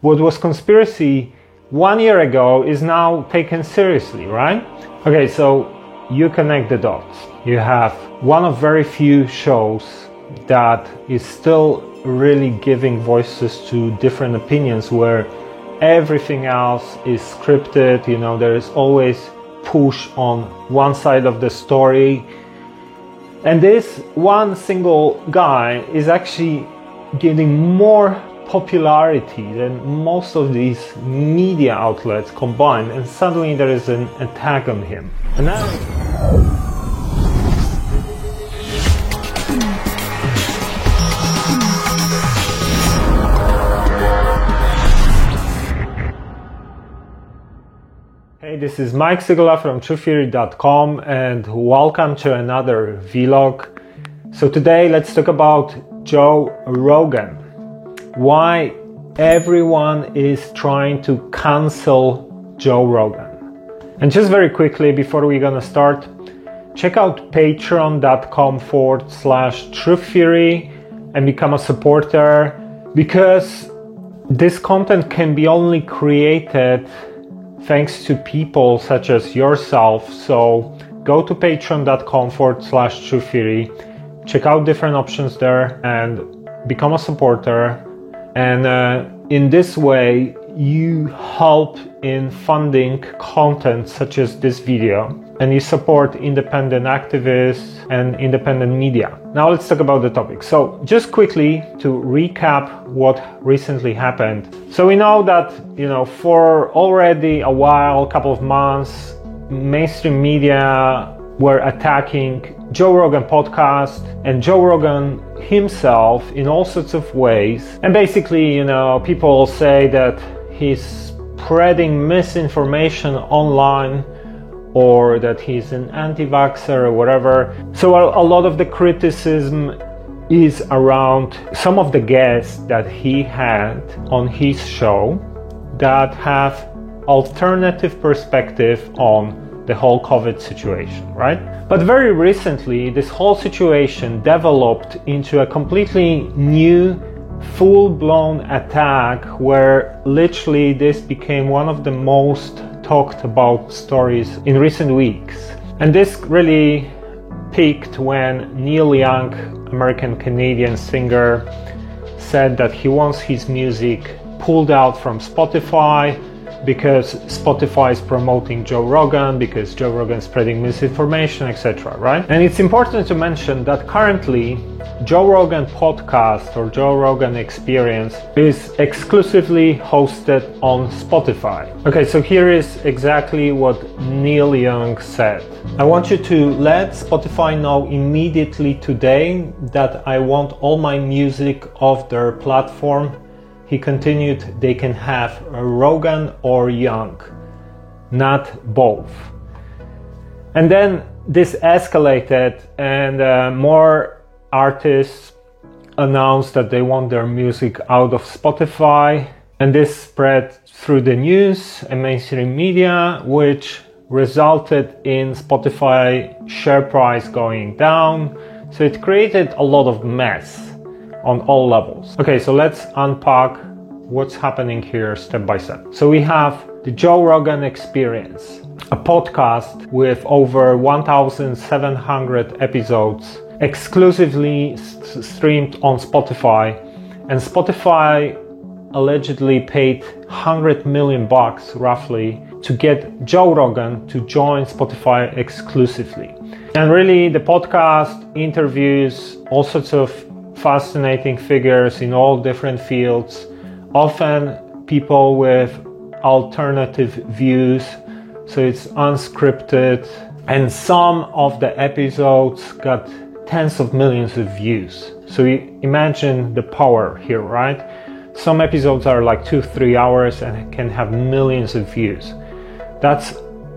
what was conspiracy one year ago is now taken seriously, right? Okay, so you connect the dots. You have one of very few shows that is still really giving voices to different opinions where everything else is scripted, you know, there is always push on one side of the story. And this one single guy is actually getting more popularity than most of these media outlets combined, and suddenly there is an attack on him. And now, Hey, this is Mike Sygula from TruthTheory.com and welcome to another vlog. So today let's talk about Joe Rogan why everyone is trying to cancel Joe Rogan. And just very quickly, before we're gonna start, check out patreon.com forward slash truth theory and become a supporter because this content can be only created thanks to people such as yourself. So go to patreon.com forward slash truth theory, check out different options there, and become a supporter and uh, in this way, you help in funding content such as this video and you support independent activists and independent media. Now let's talk about the topic. So, just quickly to recap what recently happened. So, we know that, you know, for already a while, a couple of months, mainstream media were attacking Joe Rogan podcast and Joe Rogan himself in all sorts of ways. And basically, you know, people say that he's spreading misinformation online or that he's an anti vaxxer or whatever. So, a, a, lot of the criticism is around some of the guests that he had on his show that have alternative perspective on the whole COVID situation, right? But very recently, this whole situation developed into a completely new, full blown attack where literally this became one of the most talked about stories in recent weeks. And this really peaked when Neil Young, American Canadian singer, said that he wants his music pulled out from Spotify because Spotify is promoting Joe Rogan, because Joe Rogan is spreading misinformation, etc. Right? And it's important to mention that currently Joe Rogan podcast or Joe Rogan experience is exclusively hosted on Spotify. Okay, so here is exactly what Neil Young said. I want you to let Spotify know immediately today that I want all my music off their platform he continued, they can have Rogan or Young, not both. And then this escalated, and uh, more artists announced that they want their music out of Spotify. And this spread through the news and mainstream media, which resulted in Spotify share price going down. So it created a lot of mess on all levels. Okay, so let's unpack what's happening here step by step. So we have the Joe Rogan Experience, a podcast with over 1,700 episodes exclusively st- streamed on Spotify, and Spotify allegedly paid 100 million bucks roughly to get Joe Rogan to join Spotify exclusively. And really, the podcast interviews all sorts of fascinating figures in all different fields, often people with alternative views, so it's unscripted. And some of the episodes got tens of millions of views. So imagine the power here, right? Some episodes are like two, three hours and can have millions of views. That's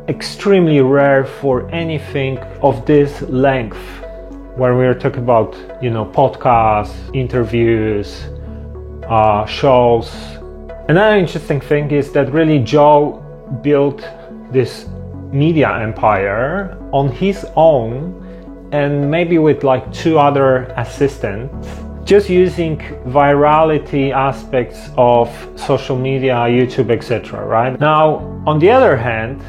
extremely rare for anything of this length where we're talking about you know podcasts interviews uh, shows another interesting thing is that really joe built this media empire on his own and maybe with like two other assistants just using virality aspects of social media, YouTube, etc. Right now, on the other hand,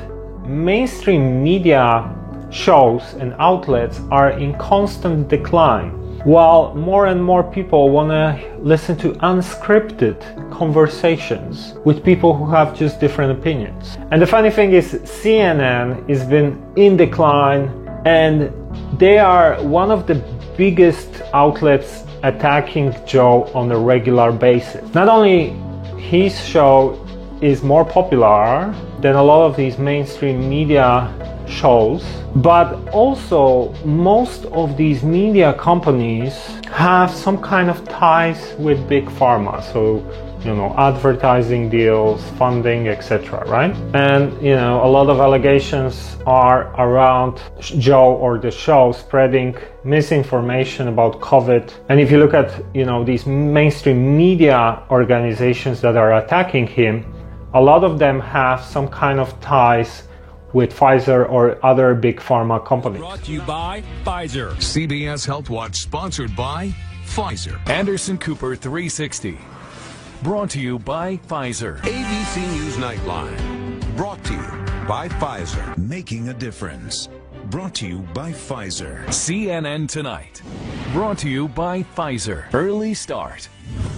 mainstream media shows and outlets are in constant decline while more and more people want to listen to unscripted conversations with people who have just different opinions. And the funny thing is, CNN has been in decline and they are one of the biggest outlets attacking Joe on a regular basis. Not only his show is more popular than a lot of these mainstream media shows, but also most of these media companies have some kind of ties with big pharma. So, you know, advertising deals, funding, etc. Right? And you know, a lot of allegations are around Joe or the show spreading misinformation about COVID. And if you look at you know these mainstream media organizations that are attacking him, a lot of them have some kind of ties with Pfizer or other big pharma companies. Brought to you by Pfizer. CBS Health Watch sponsored by Pfizer. Anderson Cooper 360. Brought to you by Pfizer. ABC News Nightline. Brought to you by Pfizer. Making a difference. Brought to you by Pfizer. CNN Tonight. Brought to you by Pfizer. Early Start.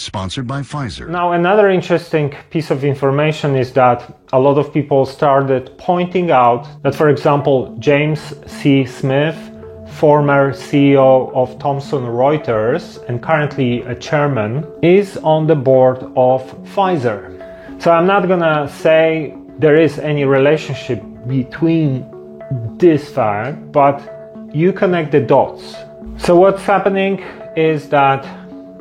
sponsored by Pfizer. Now, another interesting piece of information is that a lot of people started pointing out that, for example, James C. Smith, former CEO of Thomson Reuters and currently a chairman, is on the board of Pfizer. So I'm not gonna say there is any relationship between this fact, but you connect the dots. So what's happening is that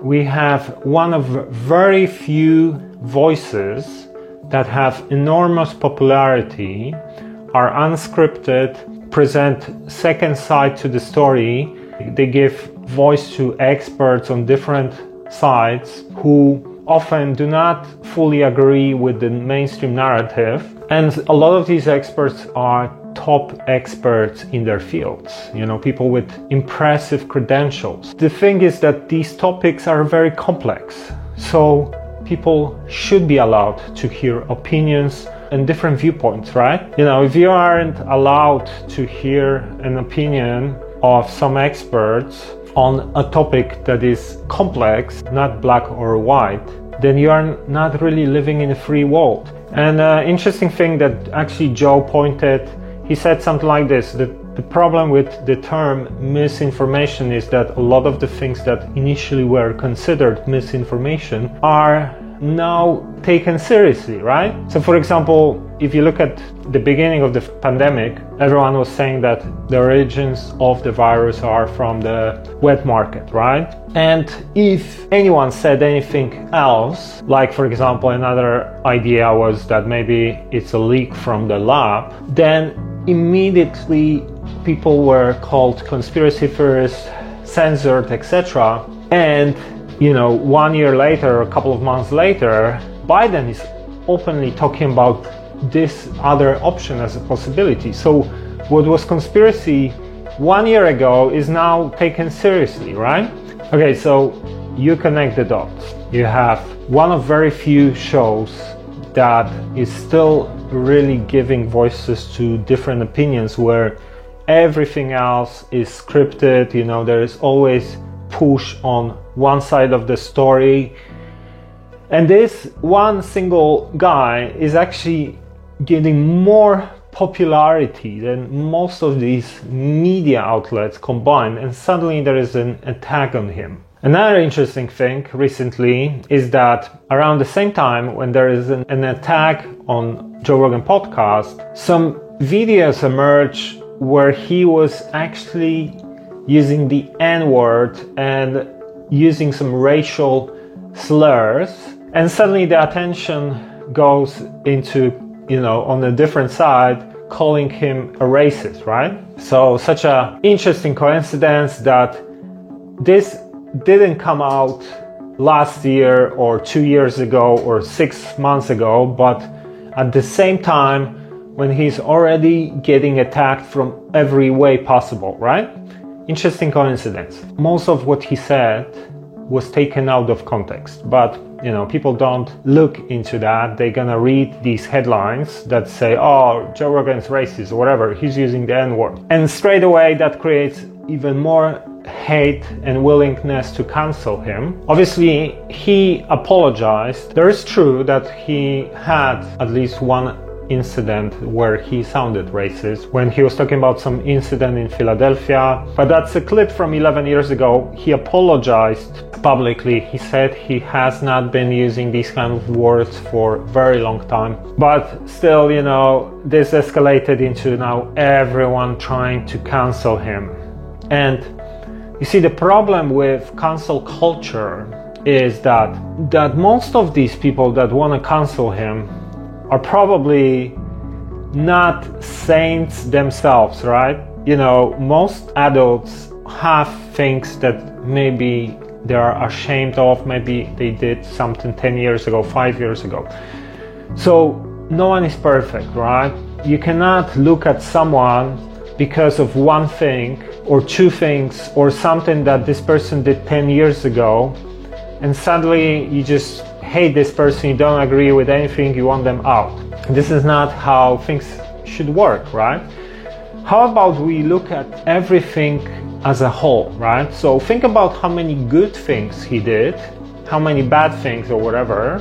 we have one of very few voices that have enormous popularity, are unscripted, present second side to the story. They give voice to experts on different sides who often do not fully agree with the mainstream narrative. And a lot of these experts are top experts in their fields, you know, people with impressive credentials. The thing is that these topics are very complex. So people should be allowed to hear opinions and different viewpoints, right? You know, if you aren't allowed to hear an opinion of some experts on a topic that is complex, not black or white, then you are not really living in a free world. And uh, interesting thing that actually Joe pointed he said something like this the, the problem with the term misinformation is that a lot of the things that initially were considered misinformation are now taken seriously, right? So, for example, if you look at the beginning of the pandemic, everyone was saying that the origins of the virus are from the wet market, right? And if anyone said anything else, like for example, another idea was that maybe it's a leak from the lab, then immediately people were called conspiracy theorists, censored, etc. And you know, one year later, a couple of months later, Biden is openly talking about this other option as a possibility. So, what was conspiracy one year ago is now taken seriously, right? Okay, so you connect the dots. You have one of very few shows that is still really giving voices to different opinions where everything else is scripted, you know, there is always push on one side of the story. And this one single guy is actually getting more popularity than most of these media outlets combined, and suddenly there is an attack on him. Another interesting thing recently is that around the same time when there is an, an attack on Joe Rogan podcast, some videos emerge where he was actually using the N word and using some racial slurs, and suddenly the attention goes into, you know, on a different side, calling him a racist, right? So, such a interesting coincidence that this didn't come out last year or two years ago or six months ago, but at the same time when he's already getting attacked from every way possible, right? Interesting coincidence. Most of what he said was taken out of context, but you know, people don't look into that. They're gonna read these headlines that say, oh, Joe Rogan's racist whatever, he's using the N word. And straight away, that creates even more hate and willingness to cancel him. Obviously, he apologized. There is true that he had at least one incident where he sounded racist when he was talking about some incident in Philadelphia. But that's a clip from 11 years ago. He apologized publicly. He said he has not been using these kind of words for very long time. But still, you know, this escalated into now everyone trying to cancel him. And you see, the problem with cancel culture is that that most of these people that want to cancel him are probably not saints themselves, right? You know, most adults have things that maybe they are ashamed of, maybe they did something 10 years ago, 5 years ago. So, no one is perfect, right? You cannot look at someone because of one thing or two things or something that this person did 10 years ago and suddenly you just hate this person, you don't agree with anything, you want them out. This is not how things should work, right? How about we look at everything as a whole, right? So think about how many good things he did, how many bad things or whatever,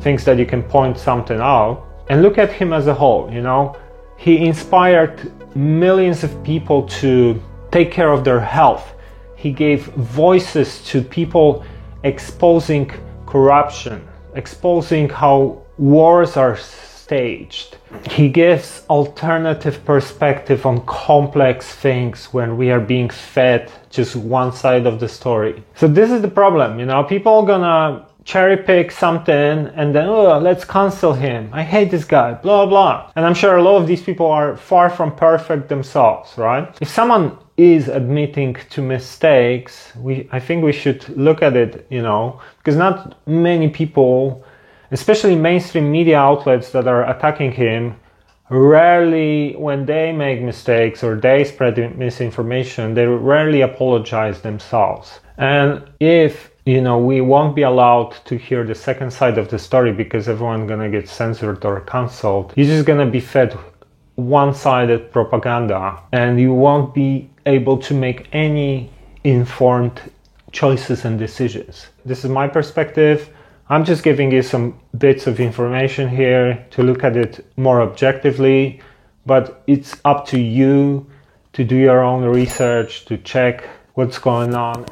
things that you can point something out, and look at him as a whole, you know? He inspired millions of people to take care of their health. He gave voices to people exposing corruption, exposing how wars are staged. He gives alternative perspective on complex things when we are being fed just one side of the story. So this is the problem, you know, people are gonna cherry pick something and then oh let's cancel him. I hate this guy blah blah and i'm sure a lot of these people are far from perfect themselves right? If someone is admitting to mistakes, we I think we should look at it, you know, because not many people, especially mainstream media outlets that are attacking him, rarely when they make mistakes or they spread misinformation, they rarely apologize themselves. And if you know we won't be allowed to hear the second side of the story because everyone's gonna get censored or cancelled, you're just gonna be fed one-sided propaganda and you won't be able to make any informed choices and decisions. This is my perspective. I'm just giving you some bits of information here to look at it more objectively, but it's up to you to do your own research, to check what's going on.